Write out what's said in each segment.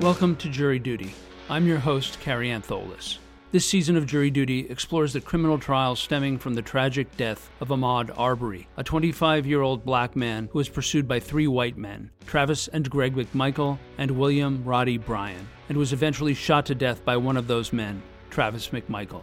Welcome to Jury Duty. I'm your host, Kary Antholis. This season of Jury Duty explores the criminal trial stemming from the tragic death of Ahmaud Arbery, a 25 year old black man who was pursued by three white men, Travis and Greg McMichael and William Roddie Bryan, and was eventually shot to death by one of those men, Travis McMichael.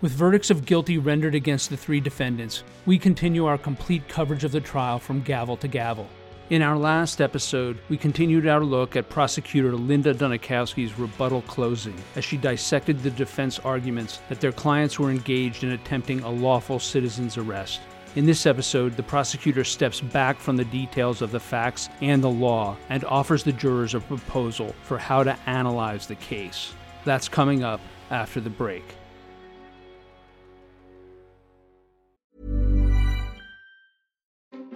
With verdicts of guilty rendered against the three defendants, we continue our complete coverage of the trial from gavel to gavel. In our last episode, we continued our look at prosecutor Linda Dunikoski's rebuttal closing as she dissected the defense arguments that their clients were engaged in attempting a lawful citizen's arrest. In this episode, the prosecutor steps back from the details of the facts and the law and offers the jurors a proposal for how to analyze the case. That's coming up after the break.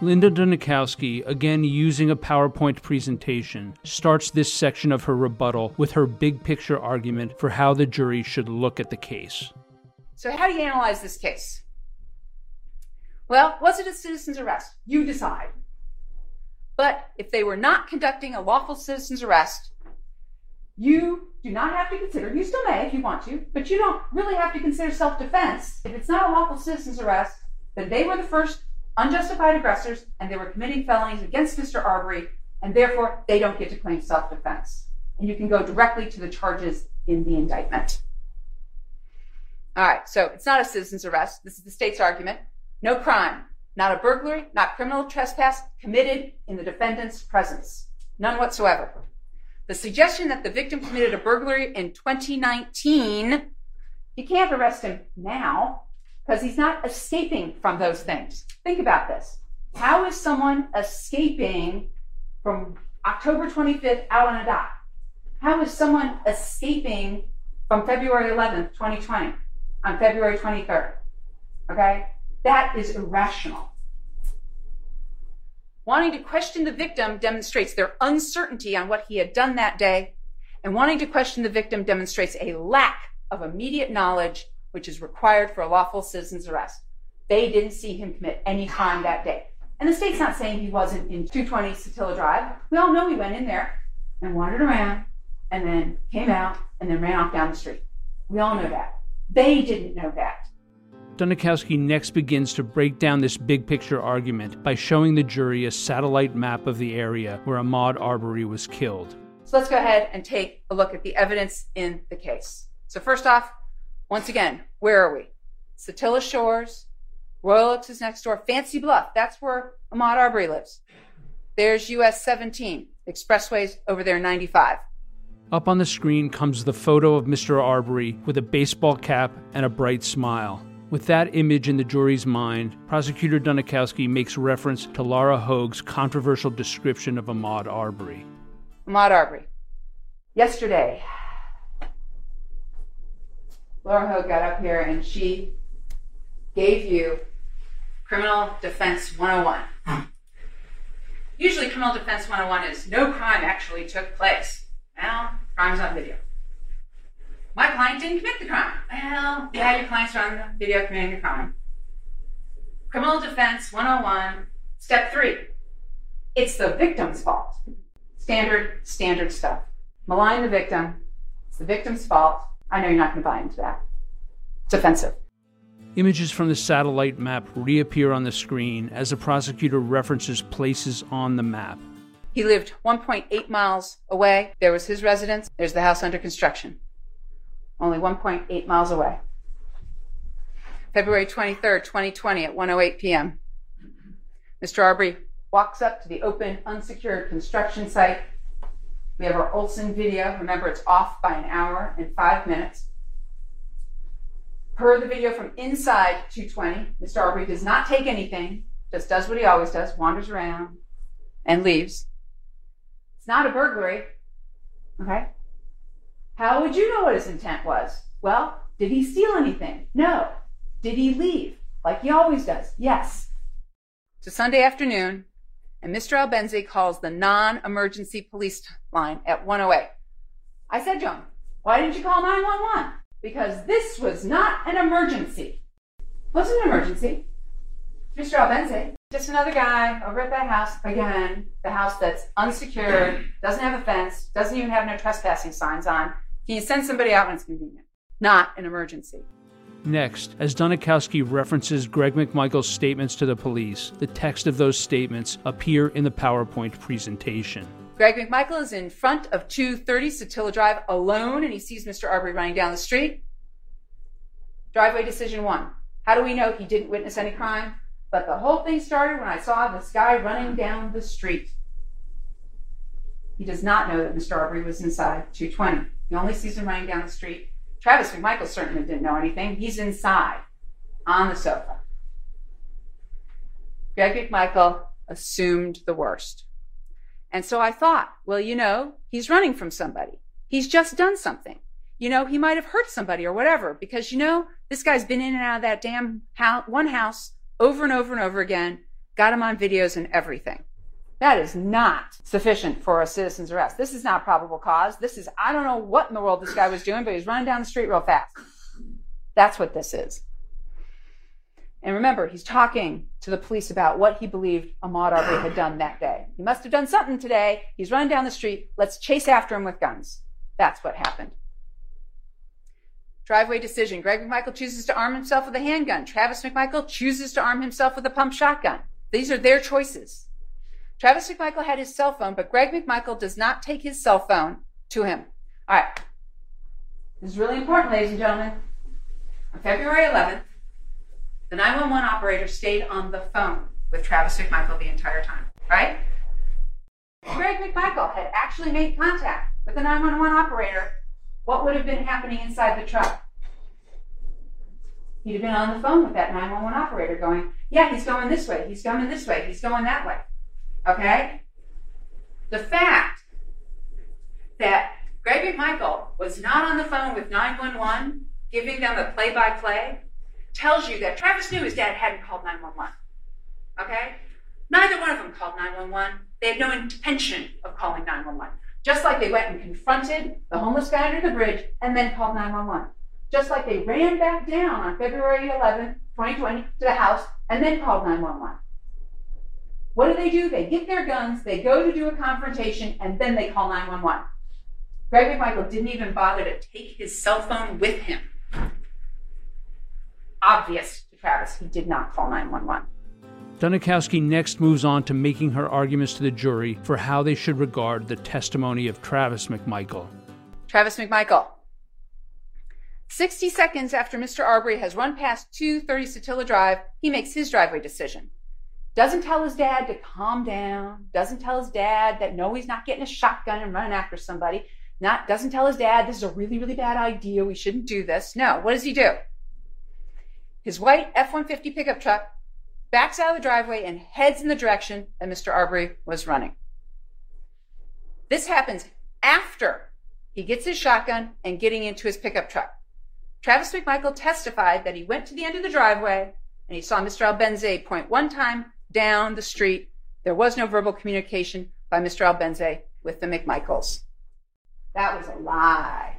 Linda Dunikoski, again using a PowerPoint presentation, starts this section of her rebuttal with her big picture argument for how the jury should look at the case. So, how do you analyze this case? Well, was it a citizen's arrest? You decide. But if they were not conducting a lawful citizen's arrest, you do not have to consider, you still may if you want to, but you don't really have to consider self defense. If it's not a lawful citizen's arrest, then they were the first unjustified aggressors and they were committing felonies against Mr. Arbery, and therefore they don't get to claim self defense. And you can go directly to the charges in the indictment. All right, so it's not a citizen's arrest. This is the state's argument. No crime, not a burglary, not criminal trespass committed in the defendant's presence. None whatsoever. The suggestion that the victim committed a burglary in 2019, you can't arrest him now because he's not escaping from those things. Think about this. How is someone escaping from October 25th out on a dock? How is someone escaping from February 11th, 2020 on February 23rd? Okay? That is irrational. Wanting to question the victim demonstrates their uncertainty on what he had done that day, and wanting to question the victim demonstrates a lack of immediate knowledge which is required for a lawful citizen's arrest. They didn't see him commit any crime that day. And the state's not saying he wasn't in 220 Satilla Drive. We all know he went in there and wandered around and then came out and then ran off down the street. We all know that. They didn't know that. Dunikoski next begins to break down this big picture argument by showing the jury a satellite map of the area where Ahmaud Arbery was killed. So let's go ahead and take a look at the evidence in the case. So first off, once again, where are we? Satilla Shores, Royal Oaks is next door, Fancy Bluff, that's where Ahmaud Arbery lives. There's US 17, expressways over there 95. Up on the screen comes the photo of Mr. Arbery with a baseball cap and a bright smile. With that image in the jury's mind, prosecutor Dunikoski makes reference to Laura Hogue's controversial description of Ahmaud Arbery. Ahmaud Arbery. Yesterday, Laura Hogue got up here and she gave you Criminal Defense 101. Usually, Criminal Defense 101 is no crime actually took place. Well, crime's on video. My client didn't commit the crime. Well, yeah, your client's are on video committing the crime. Criminal Defense 101, Step 3. It's the victim's fault. Standard, standard stuff. Malign the victim. It's the victim's fault. I know you're not going to buy into that. It's offensive. Images from the satellite map reappear on the screen as the prosecutor references places on the map. He lived 1.8 miles away. There was his residence. There's the house under construction. Only 1.8 miles away. February 23rd, 2020 at 1:08 p.m. Mr. Arbery walks up to the open, unsecured construction site. We have our Olson video. Remember, it's off by an hour and five minutes. Per the video from inside 220, Mr. Arbery does not take anything. just does what he always does, wanders around and leaves. It's not a burglary. Okay? How would you know what his intent was? Well, did he steal anything? No. Did he leave? Like he always does? Yes. It's a Sunday afternoon, and Mr. Albenze calls the non emergency police line at 108. I said him, Why didn't you call 911? Because this was not an emergency. Wasn't an emergency. Mr. Albenze, just another guy over at that house. Again, the house that's unsecured, doesn't have a fence, doesn't even have no trespassing signs on. Can you send somebody out when it's convenient? Not an emergency. Next, as Dunikoski references Greg McMichael's statements to the police, the text of those statements appear in the PowerPoint presentation. Greg McMichael is in front of 230 Satilla Drive alone and he sees Mr. Arbery running down the street. Driveway decision one. How do we know he didn't witness any crime? But the whole thing started when I saw this guy running down the street. He does not know that Mr. Arbery was inside 220. He only sees him running down the street. Travis McMichael certainly didn't know anything. He's inside on the sofa. Greg McMichael assumed the worst. And so I thought, well, you know, he's running from somebody. He's just done something. You know, he might have hurt somebody or whatever because, you know, this guy's been in and out of that damn house, one house over and over and over again, got him on videos and everything. That is not sufficient for a citizen's arrest. This is not probable cause. This is, I don't know what in the world this guy was doing, but he's running down the street real fast. That's what this is. And remember, he's talking to the police about what he believed Ahmaud Arbery had done that day. He must have done something today. He's running down the street. Let's chase after him with guns. That's what happened. Driveway decision. Greg McMichael chooses to arm himself with a handgun. Travis McMichael chooses to arm himself with a pump shotgun. These are their choices. Travis McMichael had his cell phone, but Greg McMichael does not take his cell phone to him. All right. This is really important, ladies and gentlemen. On February 11th, the 911 operator stayed on the phone with Travis McMichael the entire time, right? Greg McMichael had actually made contact with the 911 operator. What would have been happening inside the truck? He'd have been on the phone with that 911 operator going, Yeah, he's going this way, he's going this way, he's going that way. Okay? The fact that Greg McMichael was not on the phone with 911 giving them a play by play tells you that Travis knew his dad hadn't called 911. Okay? Neither one of them called 911. They had no intention of calling 911. Just like they went and confronted the homeless guy under the bridge and then called 911. Just like they ran back down on February 11, 2020 to the house and then called 911. What do they do? They get their guns, they go to do a confrontation, and then they call 911. Greg McMichael didn't even bother to take his cell phone with him. Obvious to Travis, he did not call 911. Dunikoski next moves on to making her arguments to the jury for how they should regard the testimony of Travis McMichael. Travis McMichael. 60 seconds after Mr. Arbery has run past 230 Satilla Drive, he makes his driveway decision. Doesn't tell his dad to calm down. Doesn't tell his dad that no, he's not getting a shotgun and running after somebody. Not doesn't tell his dad this is a really, really bad idea. We shouldn't do this. No, what does he do? His white F-150 pickup truck backs out of the driveway and heads in the direction that Mr. Arbery was running. This happens after he gets his shotgun and getting into his pickup truck. Travis McMichael testified that he went to the end of the driveway and he saw Mr. Albenze point one time down the street. There was no verbal communication by Mr. Albenze with the McMichaels. That was a lie.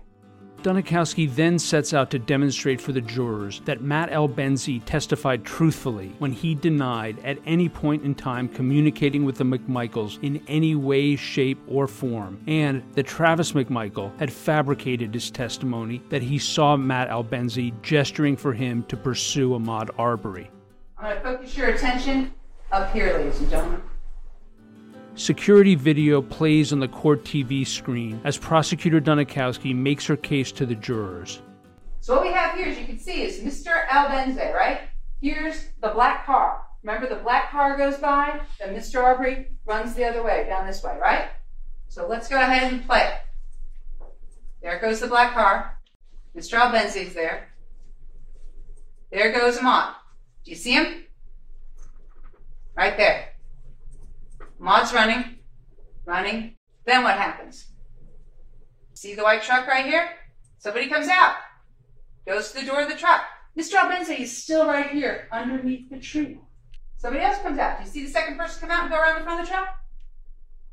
Dunikoski then sets out to demonstrate for the jurors that Matt Albenze testified truthfully when he denied at any point in time communicating with the McMichaels in any way, shape, or form, and that Travis McMichael had fabricated his testimony that he saw Matt Albenze gesturing for him to pursue Ahmaud Arbery. I'm going to focus your attention up here, ladies and gentlemen. Security video plays on the court TV screen as prosecutor Dunikoski makes her case to the jurors. So what we have here, as you can see, is Mr. Albenze, right? Here's the black car. Remember the black car goes by, then Mr. Arbery runs the other way, down this way, right? So let's go ahead and play it. There goes the black car. Mr. Albenze's there. There goes Ahmaud. Do you see him? Right there. Maud's running, running. Then what happens? See the white truck right here? Somebody comes out, goes to the door of the truck. Mr. Albenze is still right here underneath the tree. Somebody else comes out. Do you see the second person come out and go around the front of the truck?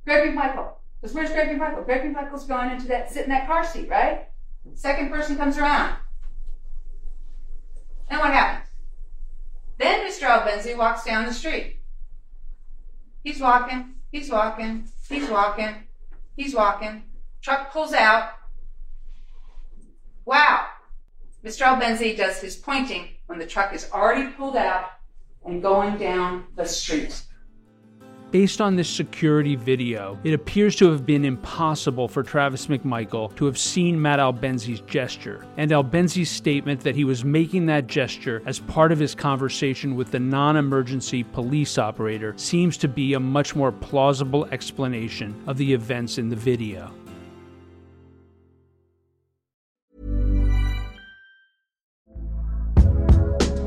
Gregory Michael. Because where's Gregory Michael? Gregory Michael's going into that, sit in that car seat, right? Second person comes around. Then what happens? Then Mr. Albenze walks down the street. He's walking, he's walking, he's walking, he's walking. Truck pulls out. Wow. Mr. Albenze does his pointing when the truck is already pulled out and going down the street. Based on this security video, it appears to have been impossible for Travis McMichael to have seen Matt Albenze's gesture, and Albenze's statement that he was making that gesture as part of his conversation with the non emergency police operator seems to be a much more plausible explanation of the events in the video.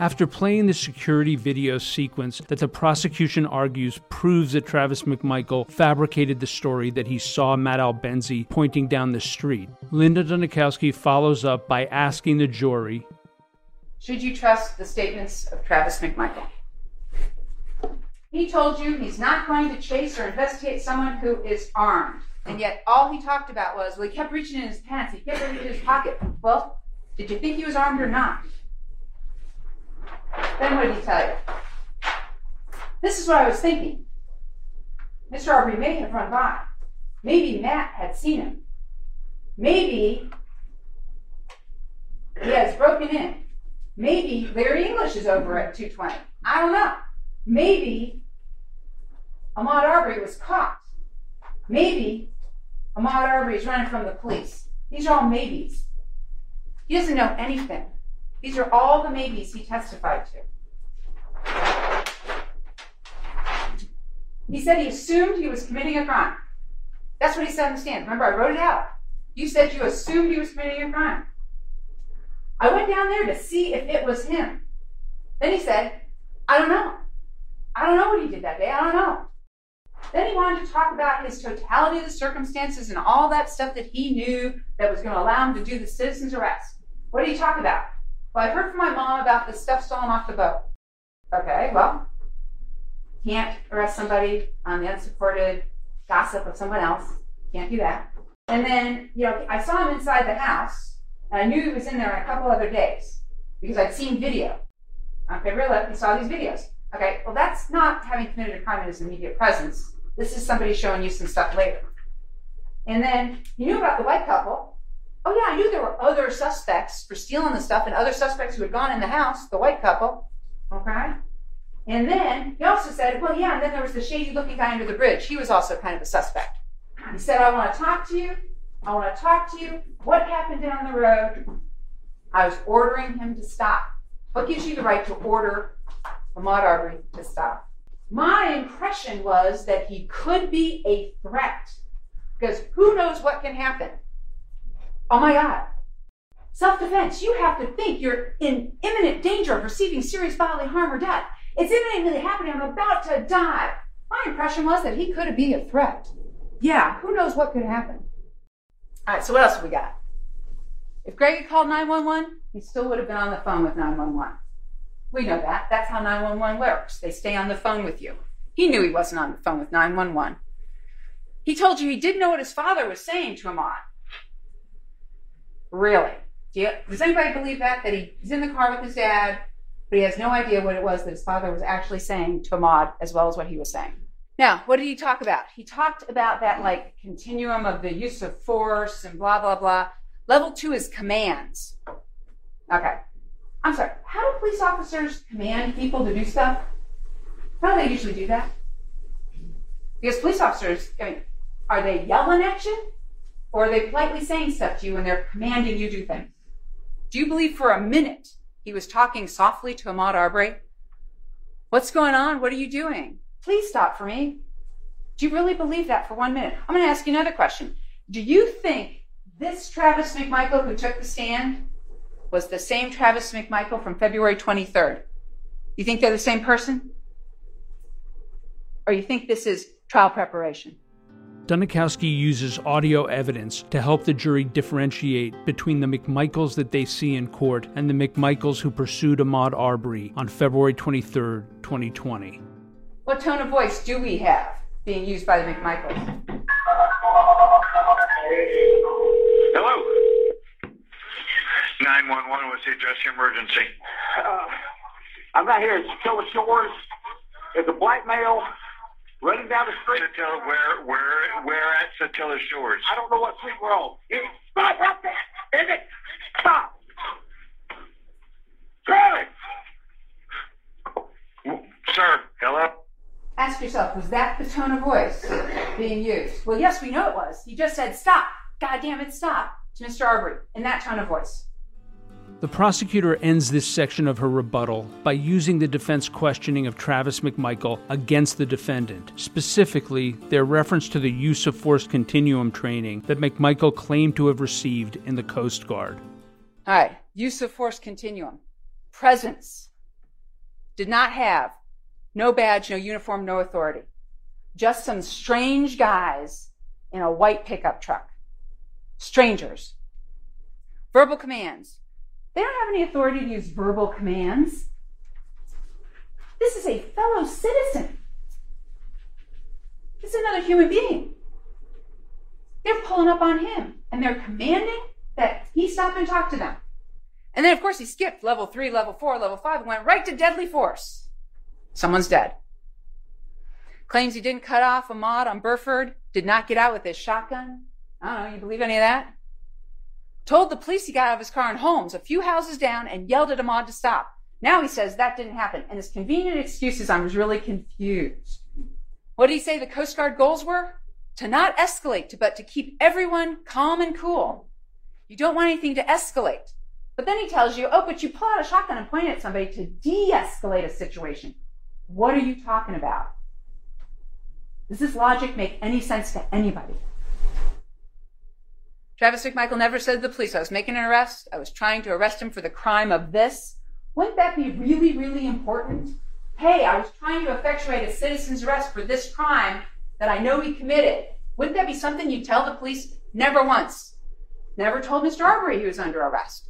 After playing the security video sequence that the prosecution argues proves that Travis McMichael fabricated the story that he saw Matt Albenze pointing down the street, Linda Dunikoski follows up by asking the jury Should you trust the statements of Travis McMichael? He told you he's not going to chase or investigate someone who is armed. And yet all he talked about was, well, he kept reaching in his pants, he kept reaching in his pocket. Well, did you think he was armed or not? Then what did he tell you? This is what I was thinking. Mr. Arbery may have run by. Maybe Matt had seen him. Maybe he has broken in. Maybe Larry English is over at 220. I don't know. Maybe Ahmaud Arbery was caught. Maybe Ahmaud Arbery is running from the police. These are all maybes. He doesn't know anything. These are all the maybes he testified to. He said he assumed he was committing a crime. That's what he said on the stand. Remember, I wrote it out. You said you assumed he was committing a crime. I went down there to see if it was him. Then he said, I don't know. I don't know what he did that day. I don't know. Then he wanted to talk about his totality of the circumstances and all that stuff that he knew that was going to allow him to do the citizen's arrest. What did he talk about? Well, I heard from my mom about the stuff stolen off the boat. Okay, well, can't arrest somebody on the unsupported gossip of someone else. Can't do that. And then, you know, I saw him inside the house, and I knew he was in there a couple other days because I'd seen video. On February 11th, he saw these videos. Okay, well, that's not having committed a crime in his immediate presence. This is somebody showing you some stuff later. And then you knew about the white couple. Oh, yeah, I knew there were other suspects for stealing the stuff and other suspects who had gone in the house, the white couple. Okay? And then he also said, well, yeah, and then there was the shady looking guy under the bridge. He was also kind of a suspect. He said, I want to talk to you. I want to talk to you. What happened down the road? I was ordering him to stop. What gives you the right to order Ahmaud Arbery to stop? My impression was that he could be a threat because who knows what can happen. Oh my God. Self defense. You have to think you're in imminent danger of receiving serious bodily harm or death. It's imminently happening. I'm about to die. My impression was that he could be a threat. Yeah, who knows what could happen. All right, so what else have we got? If Greg had called 911, he still would have been on the phone with 911. We know that. That's how 911 works. They stay on the phone with you. He knew he wasn't on the phone with 911. He told you he didn't know what his father was saying to him on. Really? Do you, does anybody believe that? That he, he's in the car with his dad but he has no idea what it was that his father was actually saying to Ahmaud as well as what he was saying. Now, what did he talk about? He talked about that like continuum of the use of force and blah, blah, blah. Level two is commands. Okay. I'm sorry. How do police officers command people to do stuff? How do they usually do that? Because police officers, I mean, are they yelling at you? Or are they politely saying stuff to you when they're commanding you to do things? Do you believe for a minute he was talking softly to Ahmaud Arbery? What's going on? What are you doing? Please stop for me. Do you really believe that for one minute? I'm going to ask you another question. Do you think this Travis McMichael who took the stand was the same Travis McMichael from February 23rd? You think they're the same person? Or you think this is trial preparation? Dunikoski uses audio evidence to help the jury differentiate between the McMichaels that they see in court and the McMichaels who pursued Ahmaud Arbery on February 23, 2020. What tone of voice do we have being used by the McMichaels? Hello. 911, what's the address of emergency? Uh, I'm not here. It's Killer Shores. It's a black male running down the street. Satilla, where, where, where at Satilla Shores? I don't know what street we're on. It, stop right there! Is it? Stop! Travis! Sir, hello? Ask yourself, was that the tone of voice being used? Well, yes, we know it was. He just said, stop. God damn it, stop to Mr. Arbery in that tone of voice. The prosecutor ends this section of her rebuttal by using the defense questioning of Travis McMichael against the defendant, specifically their reference to the use of force continuum training that McMichael claimed to have received in the Coast Guard. All right, use of force continuum. Presence. Did not have no badge, no uniform, no authority. Just some strange guys in a white pickup truck. Strangers. Verbal commands. They don't have any authority to use verbal commands. This is a fellow citizen. This is another human being. They're pulling up on him and they're commanding that he stop and talk to them. And then, of course, he skipped level three, level four, level five, and went right to deadly force. Someone's dead. Claims he didn't cut off Ahmaud on Burford, did not get out with his shotgun. I don't know, you believe any of that? Told the police he got out of his car in Holmes, a few houses down, and yelled at Ahmaud to stop. Now he says that didn't happen, and his convenient excuse is I was really confused. What did he say the Coast Guard goals were? To not escalate, but to keep everyone calm and cool. You don't want anything to escalate. But then he tells you, oh, but you pull out a shotgun and point it at somebody to de escalate a situation. What are you talking about? Does this logic make any sense to anybody? Travis McMichael never said to the police, I was making an arrest. I was trying to arrest him for the crime of this. Wouldn't that be really, really important? Hey, I was trying to effectuate a citizen's arrest for this crime that I know he committed. Wouldn't that be something you tell the police? Never once. Never told Mr. Arbery he was under arrest.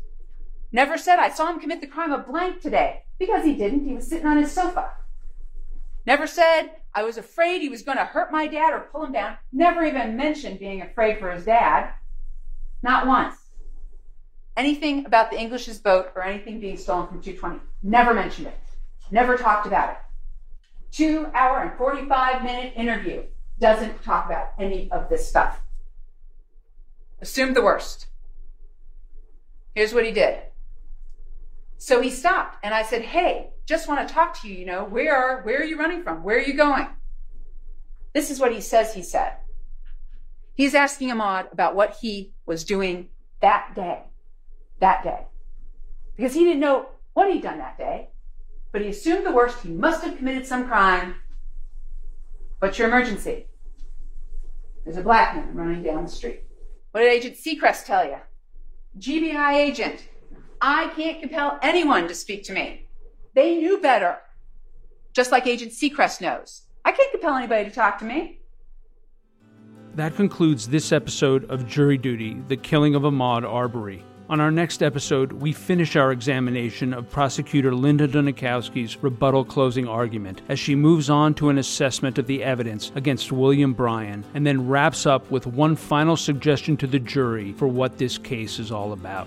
Never said, I saw him commit the crime of blank today. Because he didn't. He was sitting on his sofa. Never said, I was afraid he was going to hurt my dad or pull him down. Never even mentioned being afraid for his dad. Not once. Anything about the English's boat or anything being stolen from 220. Never mentioned it. Never talked about it. Two hour and 45 minute interview. Doesn't talk about any of this stuff. Assumed the worst. Here's what he did. So he stopped and I said, Hey, just want to talk to you, you know, where are, where are you running from? Where are you going? This is what he says he said. He's asking Ahmaud about what he was doing that day. That day. Because he didn't know what he'd done that day, but he assumed the worst. He must have committed some crime. What's your emergency? There's a black man running down the street. What did Agent Seacrist tell you? GBI agent, I can't compel anyone to speak to me. They knew better, just like Agent Seacrist knows. I can't compel anybody to talk to me. That concludes this episode of Jury Duty The Killing of Ahmaud Arbery. On our next episode, we finish our examination of prosecutor Linda Dunikoski's rebuttal closing argument as she moves on to an assessment of the evidence against William Bryan and then wraps up with one final suggestion to the jury for what this case is all about.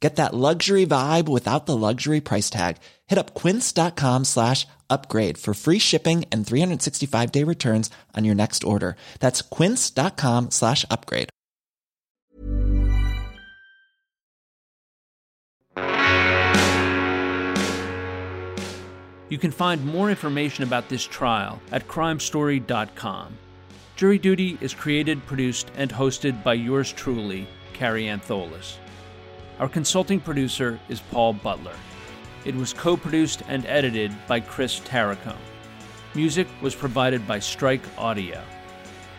Get that luxury vibe without the luxury price tag. Hit up quince.com slash upgrade for free shipping and 365 day returns on your next order. That's quince.com slash upgrade. You can find more information about this trial at crimestory.com. Jury Duty is created, produced, and hosted by yours truly, Kary Antholis. Our consulting producer is Paul Butler. It was co produced and edited by Chris Tarracone. Music was provided by Strike Audio.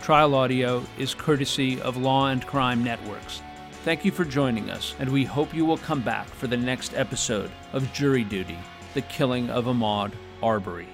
Trial audio is courtesy of Law and Crime Networks. Thank you for joining us, and we hope you will come back for the next episode of Jury Duty The Killing of Ahmaud Arbery.